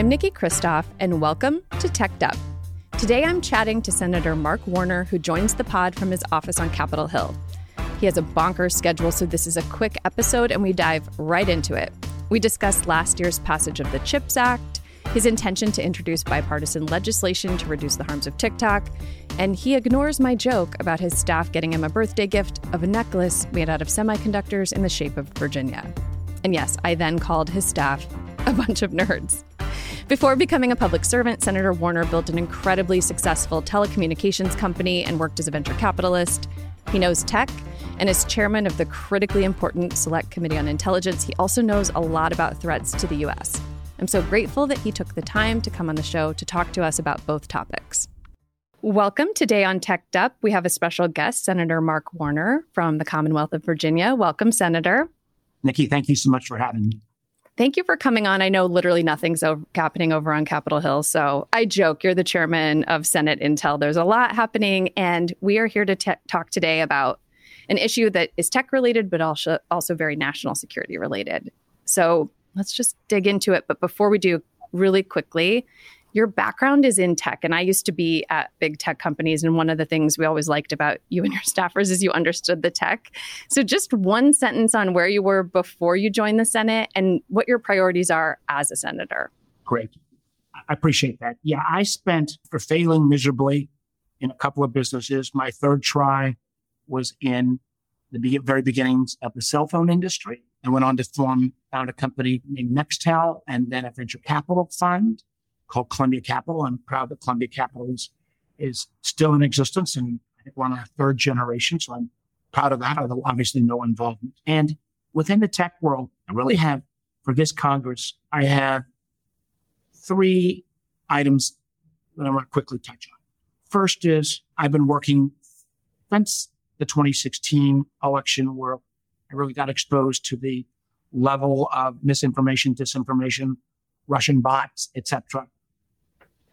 I'm Niki Christoff, and welcome to Teched Up. Today I'm chatting to Senator Mark Warner, who joins the pod from his office on Capitol Hill. He has a bonkers schedule, so this is a quick episode and we dive right into it. We discuss last year's passage of the CHIPS Act, his intention to introduce bipartisan legislation to reduce the harms of TikTok, and he ignores my joke about his staff getting him a birthday gift of a necklace made out of semiconductors in the shape of Virginia. And yes, I then called his staff a bunch of nerds. Before becoming a public servant, Senator Warner built an incredibly successful telecommunications company and worked as a venture capitalist. He knows tech and is chairman of the critically important Select Committee on Intelligence. He also knows a lot about threats to the U.S. I'm so grateful that he took the time to come on the show to talk to us about both topics. Welcome today on Teched Up. We have a special guest, Senator Mark Warner from the Commonwealth of Virginia. Welcome, Senator. Niki, thank you so much for having me. Thank you for coming on. I know literally nothing's over, happening over on Capitol Hill. So I joke, you're the chairman of Senate Intel. There's a lot happening. And we are here to talk today about an issue that is tech related, but also, also very national security related. So let's just dig into it. But before we do, really quickly, your background is in tech. And i used to be at big tech companies. And one of the things we always liked about you and your staffers is you understood the tech. So just one sentence on where you were before you joined the senate and what your priorities are as a senator. Great. I appreciate that. Yeah i spent for failing miserably in a couple of businesses my third try was in the very beginnings of the cell phone industry. And went on to form found a company named nextel and then a venture capital fund called Columbia Capital. I'm proud that Columbia Capital is, is still in existence and I think we're on our third generation. So I'm proud of that, although obviously no involvement. And within the tech world, I really have for this Congress, I have three items that I want to quickly touch on. First is I've been working since the 2016 election where I really got exposed to the level of misinformation, disinformation, Russian bots, etc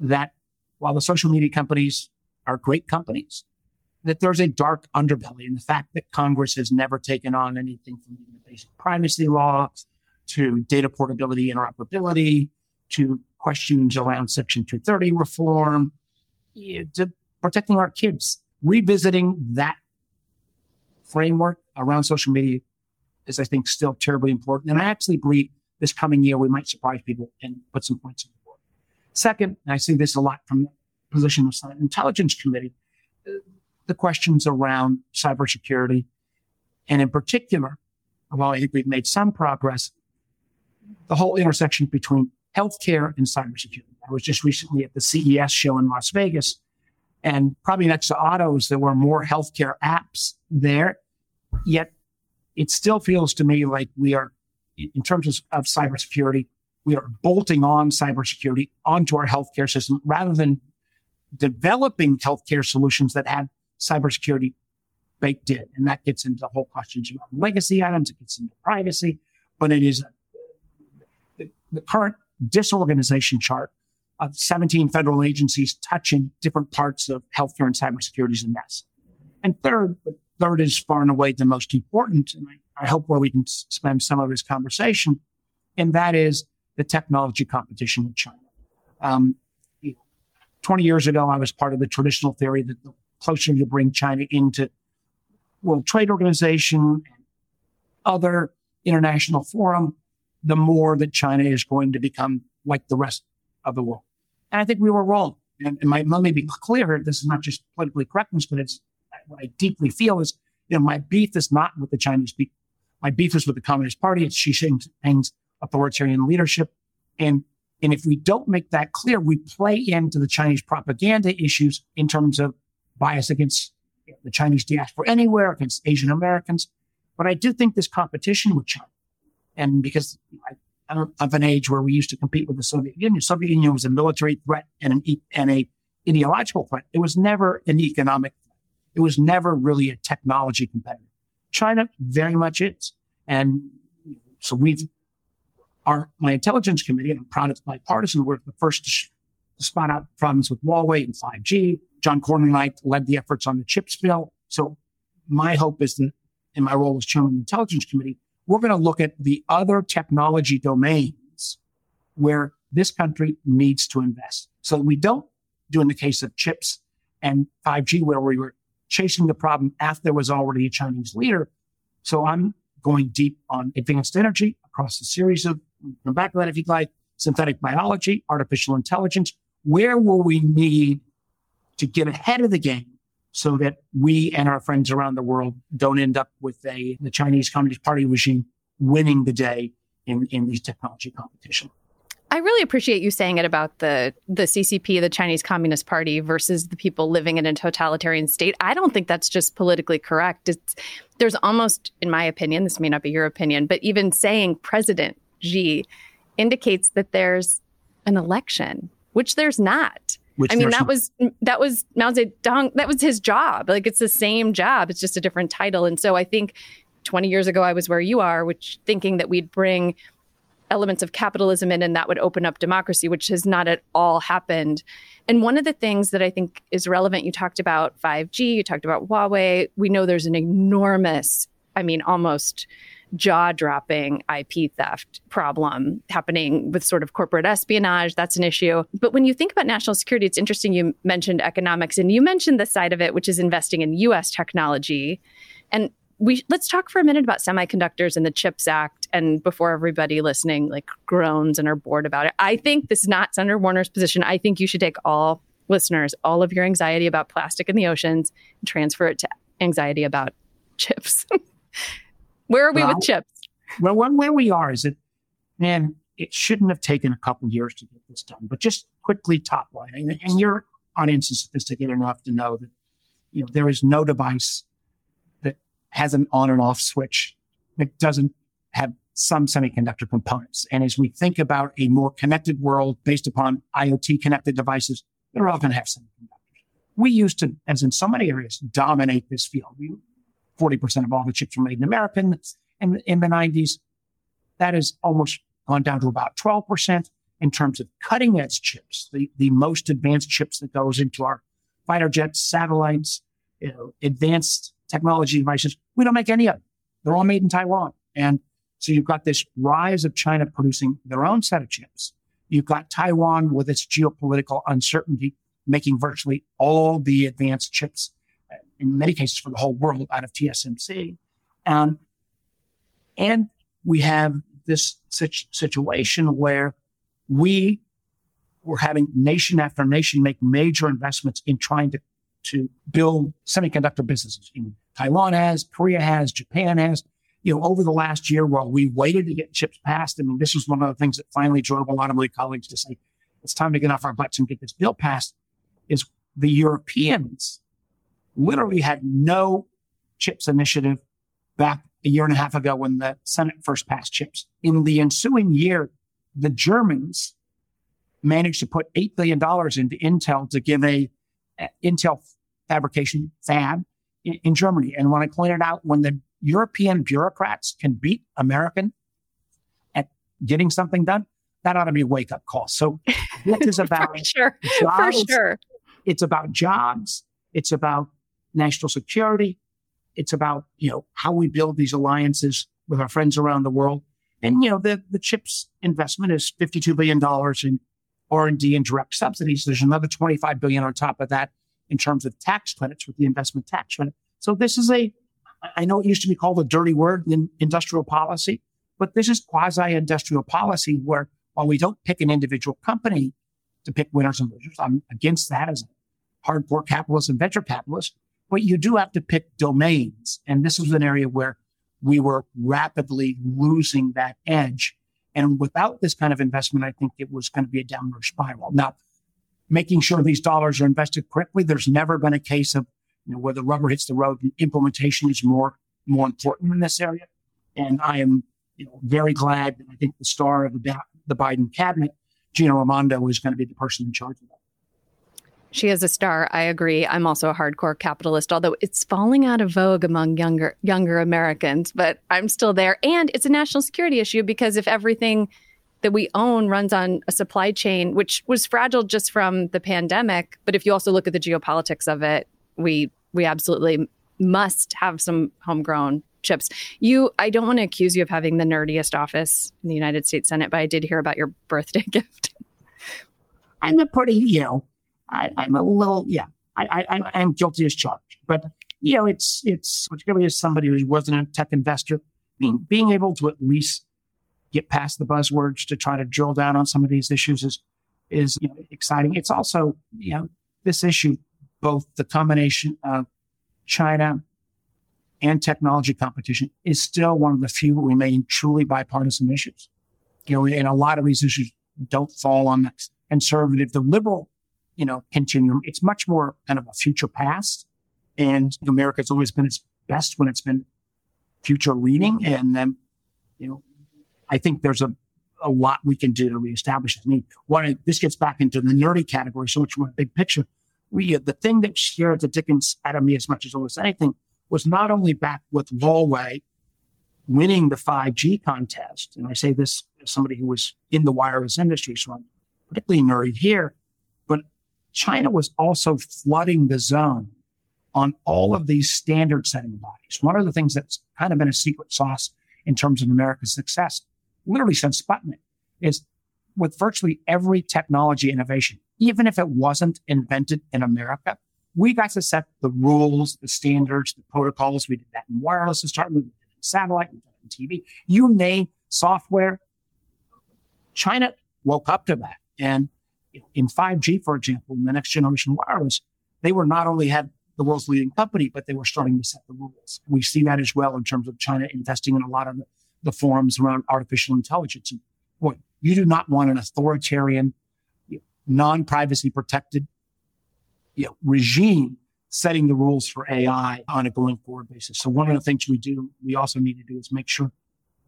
that while the social media companies are great companies, that there's a dark underbelly in the fact that Congress has never taken on anything from the basic privacy law to data portability, interoperability, to questions around Section 230 reform, to protecting our kids. Revisiting that framework around social media is, I think, still terribly important. And I actually believe this coming year we might surprise people and put some points in Second, I see this a lot from the position of Senate Intelligence Committee, uh, the questions around cybersecurity. And in particular, while I think we've made some progress, the whole intersection between healthcare and cybersecurity. I was just recently at the CES show in Las Vegas, and probably next to autos, there were more healthcare apps there. Yet it still feels to me like we are, in terms of, of cybersecurity, we are bolting on cybersecurity onto our healthcare system rather than developing healthcare solutions that have cybersecurity baked in. And that gets into the whole questions about legacy items. It gets into privacy, but it is the, the current disorganization chart of 17 federal agencies touching different parts of healthcare and cybersecurity is a mess. And third, but third is far and away the most important, and I, I hope where we can spend some of this conversation, and that is the technology competition with China. Um, 20 years ago, I was part of the traditional theory that the closer you bring China into World Trade Organization and other international forum, the more that China is going to become like the rest of the world. And I think we were wrong. And, and my, let me be clear, this is not just politically correctness, but it's what I deeply feel is, you know, my beef is not with the Chinese people. My beef is with the Communist Party. It's Xi Jinping's authoritarian leadership. And, and if we don't make that clear, we play into the Chinese propaganda issues in terms of bias against the Chinese diaspora anywhere, against Asian Americans. But I do think this competition with China, and because I, I'm of an age where we used to compete with the Soviet Union, Soviet Union was a military threat and an and a ideological threat. It was never an economic threat. It was never really a technology competitor. China very much is. And so we've our my intelligence committee, and I'm proud it's bipartisan, were the first to spot out problems with Huawei and 5G. John Cornyn and I led the efforts on the chips bill. So my hope is that in my role as chairman of the intelligence committee, we're going to look at the other technology domains where this country needs to invest. So we don't do in the case of chips and 5G where we were chasing the problem after there was already a Chinese leader. So I'm going deep on advanced energy across a series of, come back to that if you'd like, synthetic biology, artificial intelligence. Where will we need to get ahead of the game so that we and our friends around the world don't end up with a, the Chinese Communist Party regime winning the day in, in these technology competitions? I really appreciate you saying it about the the CCP, the Chinese Communist Party, versus the people living in a totalitarian state. I don't think that's just politically correct. It's, there's almost, in my opinion, this may not be your opinion, but even saying President Xi indicates that there's an election, which there's not. Which I mean, that was that was Mao Zedong. That was his job. Like it's the same job. It's just a different title. And so I think 20 years ago, I was where you are, which thinking that we'd bring elements of capitalism in and that would open up democracy, which has not at all happened. And one of the things that I think is relevant, you talked about 5G, you talked about Huawei. We know there's an enormous, I mean, almost jaw dropping IP theft problem happening with sort of corporate espionage. That's an issue. But when you think about national security, it's interesting you mentioned economics and you mentioned the side of it, which is investing in US technology. And we let's talk for a minute about semiconductors and the CHIPS Act. And before everybody listening like groans and are bored about it, I think this is not Senator Warner's position. I think you should take all listeners, all of your anxiety about plastic in the oceans, and transfer it to anxiety about chips. Where are we well, with chips? Well, one where we are is that, man, it shouldn't have taken a couple years to get this done. But just quickly, top line, and, and your audience is sophisticated enough to know that you know there is no device that has an on and off switch that doesn't have some semiconductor components. And as we think about a more connected world based upon IoT connected devices, they're all going to have semiconductors. We used to, as in so many areas, dominate this field. We, 40% of all the chips were made in America in, in, the 90s. That has almost gone down to about 12% in terms of cutting edge chips, the, the most advanced chips that goes into our fighter jets, satellites, you know, advanced technology devices. We don't make any of them. They're all made in Taiwan. And so you've got this rise of China producing their own set of chips. You've got Taiwan with its geopolitical uncertainty making virtually all the advanced chips, in many cases for the whole world, out of TSMC. And, um, and we have this such situation where we were having nation after nation make major investments in trying to to build semiconductor businesses. Taiwan has, Korea has, Japan has. You know, over the last year, while we waited to get chips passed, I mean, this was one of the things that finally drove a lot of my colleagues to say, it's time to get off our butts and get this bill passed, is the Europeans literally had no chips initiative back a year and a half ago when the Senate first passed chips. In the ensuing year, the Germans managed to put $8 billion into Intel to give a Intel fabrication fab in, in Germany. And when I pointed out when the European bureaucrats can beat American at getting something done, that ought to be a wake up call. So this is about for sure. Jobs. For sure. It's about jobs. It's about national security. It's about, you know, how we build these alliances with our friends around the world. And, you know, the, the CHIPS investment is $52 billion in R&D and direct subsidies. There's another 25 billion on top of that in terms of tax credits with the investment tax credit. So this is a, I know it used to be called a dirty word in industrial policy, but this is quasi industrial policy where while we don't pick an individual company to pick winners and losers, I'm against that as a hardcore capitalist and venture capitalist, but you do have to pick domains. And this was an area where we were rapidly losing that edge and without this kind of investment, I think it was going to be a downward spiral. Now, making sure these dollars are invested correctly, there's never been a case of you know, where the rubber hits the road implementation is more, more important in this area. And I am you know, very glad that I think the star of the, the Biden cabinet, Gina Raimondo, is going to be the person in charge of that. She is a star. I agree. I'm also a hardcore capitalist, although it's falling out of vogue among younger younger Americans, but I'm still there. And it's a national security issue because if everything that we own runs on a supply chain, which was fragile just from the pandemic, but if you also look at the geopolitics of it, we we absolutely must have some homegrown chips. You, I don't want to accuse you of having the nerdiest office in the United States Senate, but I did hear about your birthday gift. I'm a pretty, you I, am a little, yeah, I, I, I'm guilty as charged. But, you know, it's, it's particularly as somebody who wasn't a tech investor, being, being able to at least get past the buzzwords to try to drill down on some of these issues is, is you know, exciting. It's also, you know, this issue, both the combination of China and technology competition is still one of the few remaining truly bipartisan issues. You know, and a lot of these issues don't fall on the conservative, the liberal, you know, continuum. It's much more kind of a future past. And America's always been its best when it's been future leaning. And then, you know, I think there's a, a lot we can do to reestablish it. I mean, one, this gets back into the nerdy category so much more big picture. We, uh, the thing that scared the Dickens out of me as much as almost anything was not only back with Huawei winning the 5G contest, and I say this as somebody who was in the wireless industry, so I'm particularly nerdy here, China was also flooding the zone on all of these standard setting bodies. One of the things that's kind of been a secret sauce in terms of America's success, literally since Sputnik, is with virtually every technology innovation, even if it wasn't invented in America, we got to set the rules, the standards, the protocols. We did that in wireless to start with, satellite, we did it in TV. You name software. China woke up to that. And in 5G, for example, in the next generation wireless, they were not only had the world's leading company, but they were starting to set the rules. We see that as well in terms of China investing in a lot of the, forums around artificial intelligence. And you do not want an authoritarian, non-privacy protected you know, regime setting the rules for AI on a going forward basis. So one of the things we do, we also need to do is make sure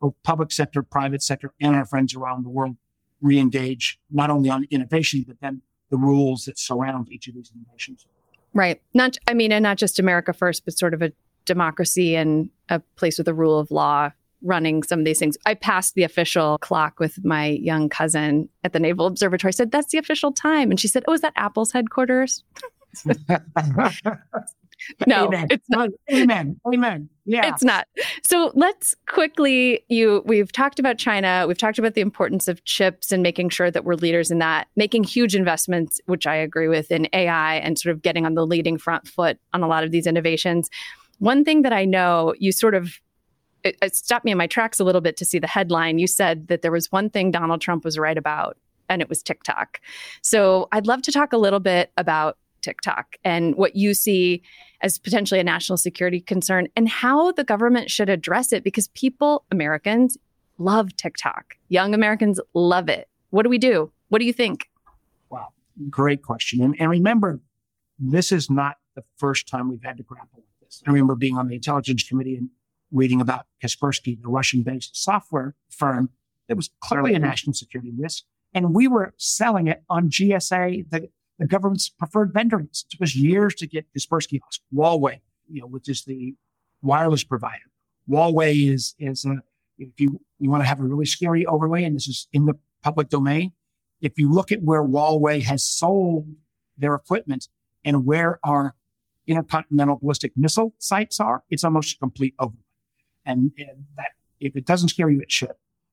both public sector, private sector, and our friends around the world re-engage not only on innovation, but then the rules that surround each of these innovations. Right. Not, I mean, and not just America first, but sort of a democracy and a place with a rule of law running some of these things. I passed the official clock with my young cousin at the Naval Observatory. I said, That's the official time. And she said, Oh, is that Apple's headquarters? no, Amen. it's not. Amen. Amen. Yeah. It's not. So let's quickly you we've talked about China, we've talked about the importance of chips and making sure that we're leaders in that, making huge investments, which I agree with in AI and sort of getting on the leading front foot on a lot of these innovations. One thing that I know you sort of it, it stopped me in my tracks a little bit to see the headline. You said that there was one thing Donald Trump was right about, and it was TikTok. So I'd love to talk a little bit about TikTok and what you see as potentially a national security concern and how the government should address it because people, Americans, love TikTok. Young Americans love it. What do we do? What do you think? Wow, great question. And, and remember, this is not the first time we've had to grapple with this. I remember being on the intelligence committee and reading about Kaspersky, the Russian based software firm that was clearly a national security risk. And we were selling it on GSA, the the government's preferred vendor list. It took us years to get Kaspersky Huawei, you know, which is the wireless provider. Huawei is, is a, if you, you want to have a really scary overlay, and this is in the public domain, if you look at where Huawei has sold their equipment and where our intercontinental ballistic missile sites are, it's almost a complete overlay. And, and that, if it doesn't scare you, it should.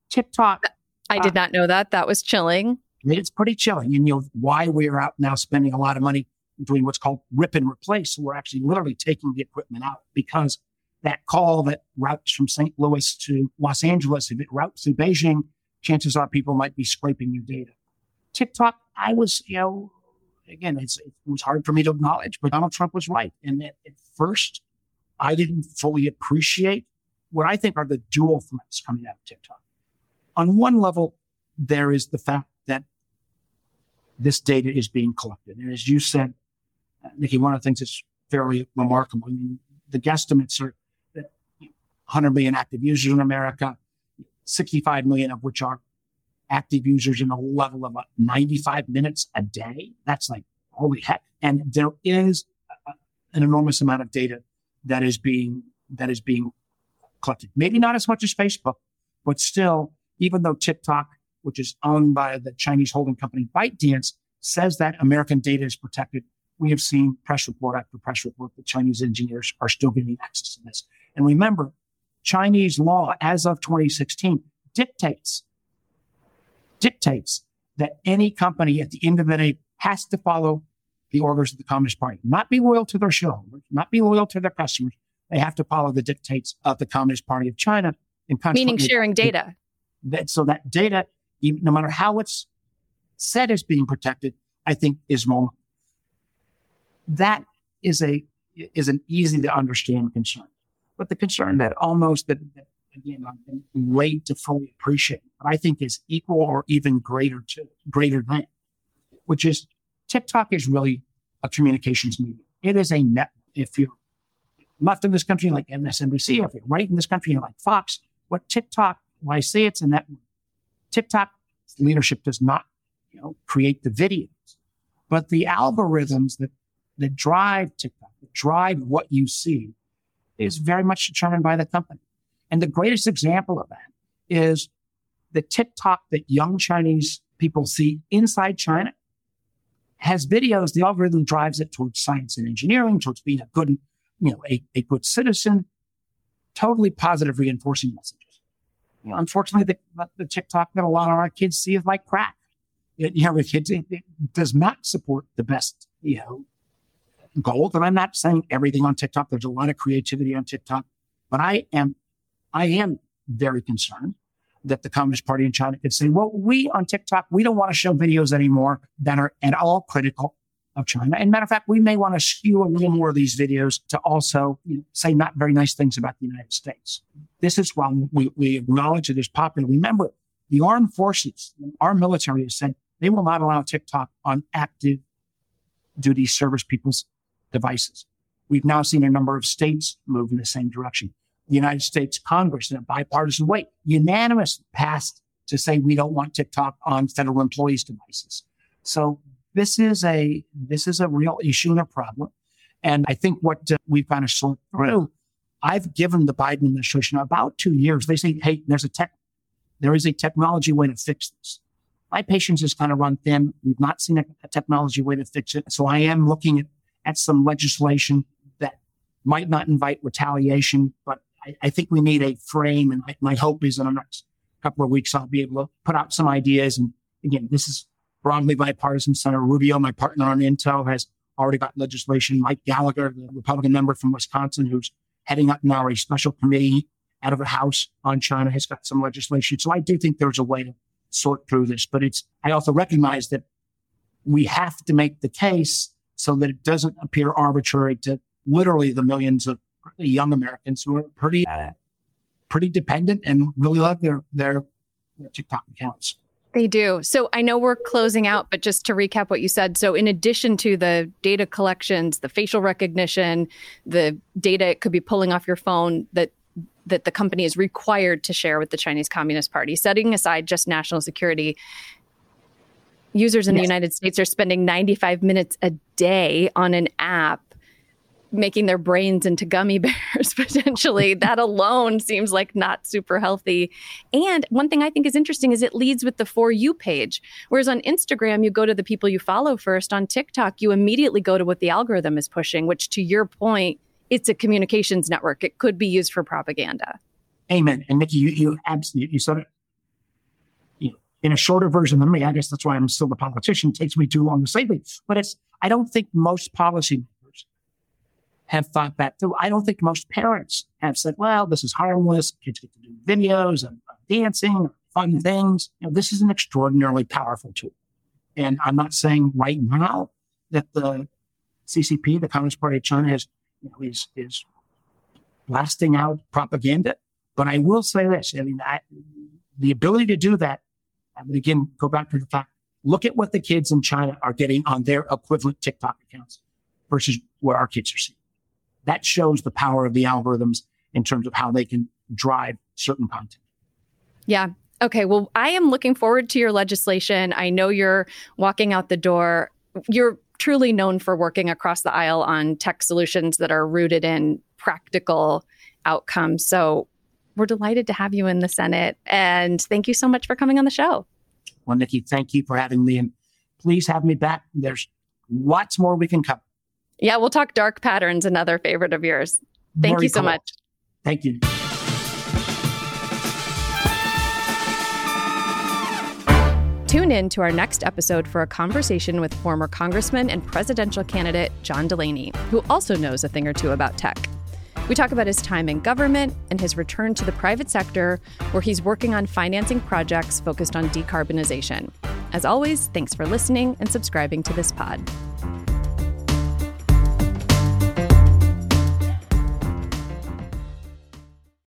TikTok. I did uh, not know that. That was chilling it's pretty chilling. And you know why we're out now spending a lot of money doing what's called rip and replace. So we're actually literally taking the equipment out because that call that routes from St. Louis to Los Angeles, if it routes through Beijing, chances are people might be scraping your data. TikTok, I was, you know, again, it was hard for me to acknowledge, but Donald Trump was right. And at, at first, I didn't fully appreciate what I think are the dual threats coming out of TikTok. On one level, there is the fact that this data is being collected. And as you said, uh, Niki, one of the things that's fairly remarkable, I mean, the guesstimates are that 100 million active users in America, 65 million of which are active users in a level of 95 minutes a day. That's like, holy heck. And there is an enormous amount of data that is being, that is being collected. Maybe not as much as Facebook, but still, even though TikTok which is owned by the Chinese holding company ByteDance, says that American data is protected. We have seen press report after press report that Chinese engineers are still getting access to this. And remember, Chinese law as of 2016 dictates, dictates that any company at the end of the day has to follow the orders of the Communist Party, not be loyal to their shareholders, not be loyal to their customers. They have to follow the dictates of the Communist Party of China. Meaning sharing data. That, so that data, no matter how it's said is being protected, I think is vulnerable. That is a is an easy to understand concern, but the concern that almost that, that again I'm late to fully appreciate, but I think is equal or even greater to greater than, which is TikTok is really a communications medium. It is a net. If you're left in this country like MSNBC, if you're right in this country like Fox, what TikTok, why say it's a network, TikTok leadership does not, you know, create the videos, but the algorithms that that drive TikTok, that drive what you see, is very much determined by the company. And the greatest example of that is the TikTok that young Chinese people see inside China has videos. The algorithm drives it towards science and engineering, towards being a good, you know, a, a good citizen, totally positive reinforcing messages. Know, unfortunately, the, the TikTok that a lot of our kids see is like crack. It, you know, the kids, it, it does not support the best, you know, goals. And I'm not saying everything on TikTok. There's a lot of creativity on TikTok, but I am, I am very concerned that the Communist Party in China could say, well, we on TikTok, we don't want to show videos anymore that are at all critical of China. And matter of fact, we may want to skew a little more of these videos to also you know, say not very nice things about the United States. This is why we, we acknowledge it is popular. Remember, the armed forces, our military has said they will not allow TikTok on active duty service people's devices. We've now seen a number of states move in the same direction. The United States Congress, in a bipartisan way, unanimously passed to say we don't want TikTok on federal employees' devices. So this is a this is a real issue and a problem. And I think what uh, we've kind of sorted through, I've given the Biden administration about two years. They say, hey, there's a tech, there is a technology way to fix this. My patience has kind of run thin. We've not seen a, a technology way to fix it. So I am looking at at some legislation that might not invite retaliation, but I, I think we need a frame. And my, my, hope is in the next couple of weeks, I'll be able to put out some ideas. And again, this is broadly bipartisan. Senator Rubio, my partner on Intel, has already got legislation. Mike Gallagher, the Republican member from Wisconsin, who's heading up now a special committee out of the House on China, has got some legislation. So I do think there's a way to sort through this, but it's, I also recognize that we have to make the case so that it doesn't appear arbitrary to literally the millions of young Americans who are pretty, pretty dependent and really love their, their, their TikTok accounts. They do. So I know we're closing out, but just to recap what you said. So, in addition to the data collections, the facial recognition, the data it could be pulling off your phone that that the company is required to share with the Chinese Communist Party, setting aside just national security, users in yes. the United States are spending 95 minutes a day on an app making their brains into gummy bears potentially that alone seems like not super healthy and one thing i think is interesting is it leads with the for you page whereas on instagram you go to the people you follow first on tiktok you immediately go to what the algorithm is pushing which to your point it's a communications network it could be used for propaganda amen and niki you, you absolutely you sort of in a shorter version than me. I guess that's why I'm still the politician. It takes me too long to say things. But it's, I don't think most policymakers have thought that through. I don't think most parents have said, well, this is harmless. Kids get to do videos and uh, dancing, fun things. You know, this is an extraordinarily powerful tool. And I'm not saying right now that the CCP, the Communist Party of China, is, you know, is, is blasting out propaganda. But I will say this. I mean, I, the ability to do that I would again go back to the fact, look at what the kids in China are getting on their equivalent TikTok accounts versus what our kids are seeing. That shows the power of the algorithms in terms of how they can drive certain content. Yeah. Okay. Well, I am looking forward to your legislation. I know you're walking out the door. You're truly known for working across the aisle on tech solutions that are rooted in practical outcomes. So we're delighted to have you in the Senate. And thank you so much for coming on the show. Well, Niki, thank you for having me. And please have me back. There's lots more we can cover. Yeah, we'll talk dark patterns, another favorite of yours. Thank Very you so cool. much. Thank you. Tune in to our next episode for a conversation with former Congressman and presidential candidate John Delaney, who also knows a thing or two about tech. We talk about his time in government and his return to the private sector, where he's working on financing projects focused on decarbonization. As always, thanks for listening and subscribing to this pod.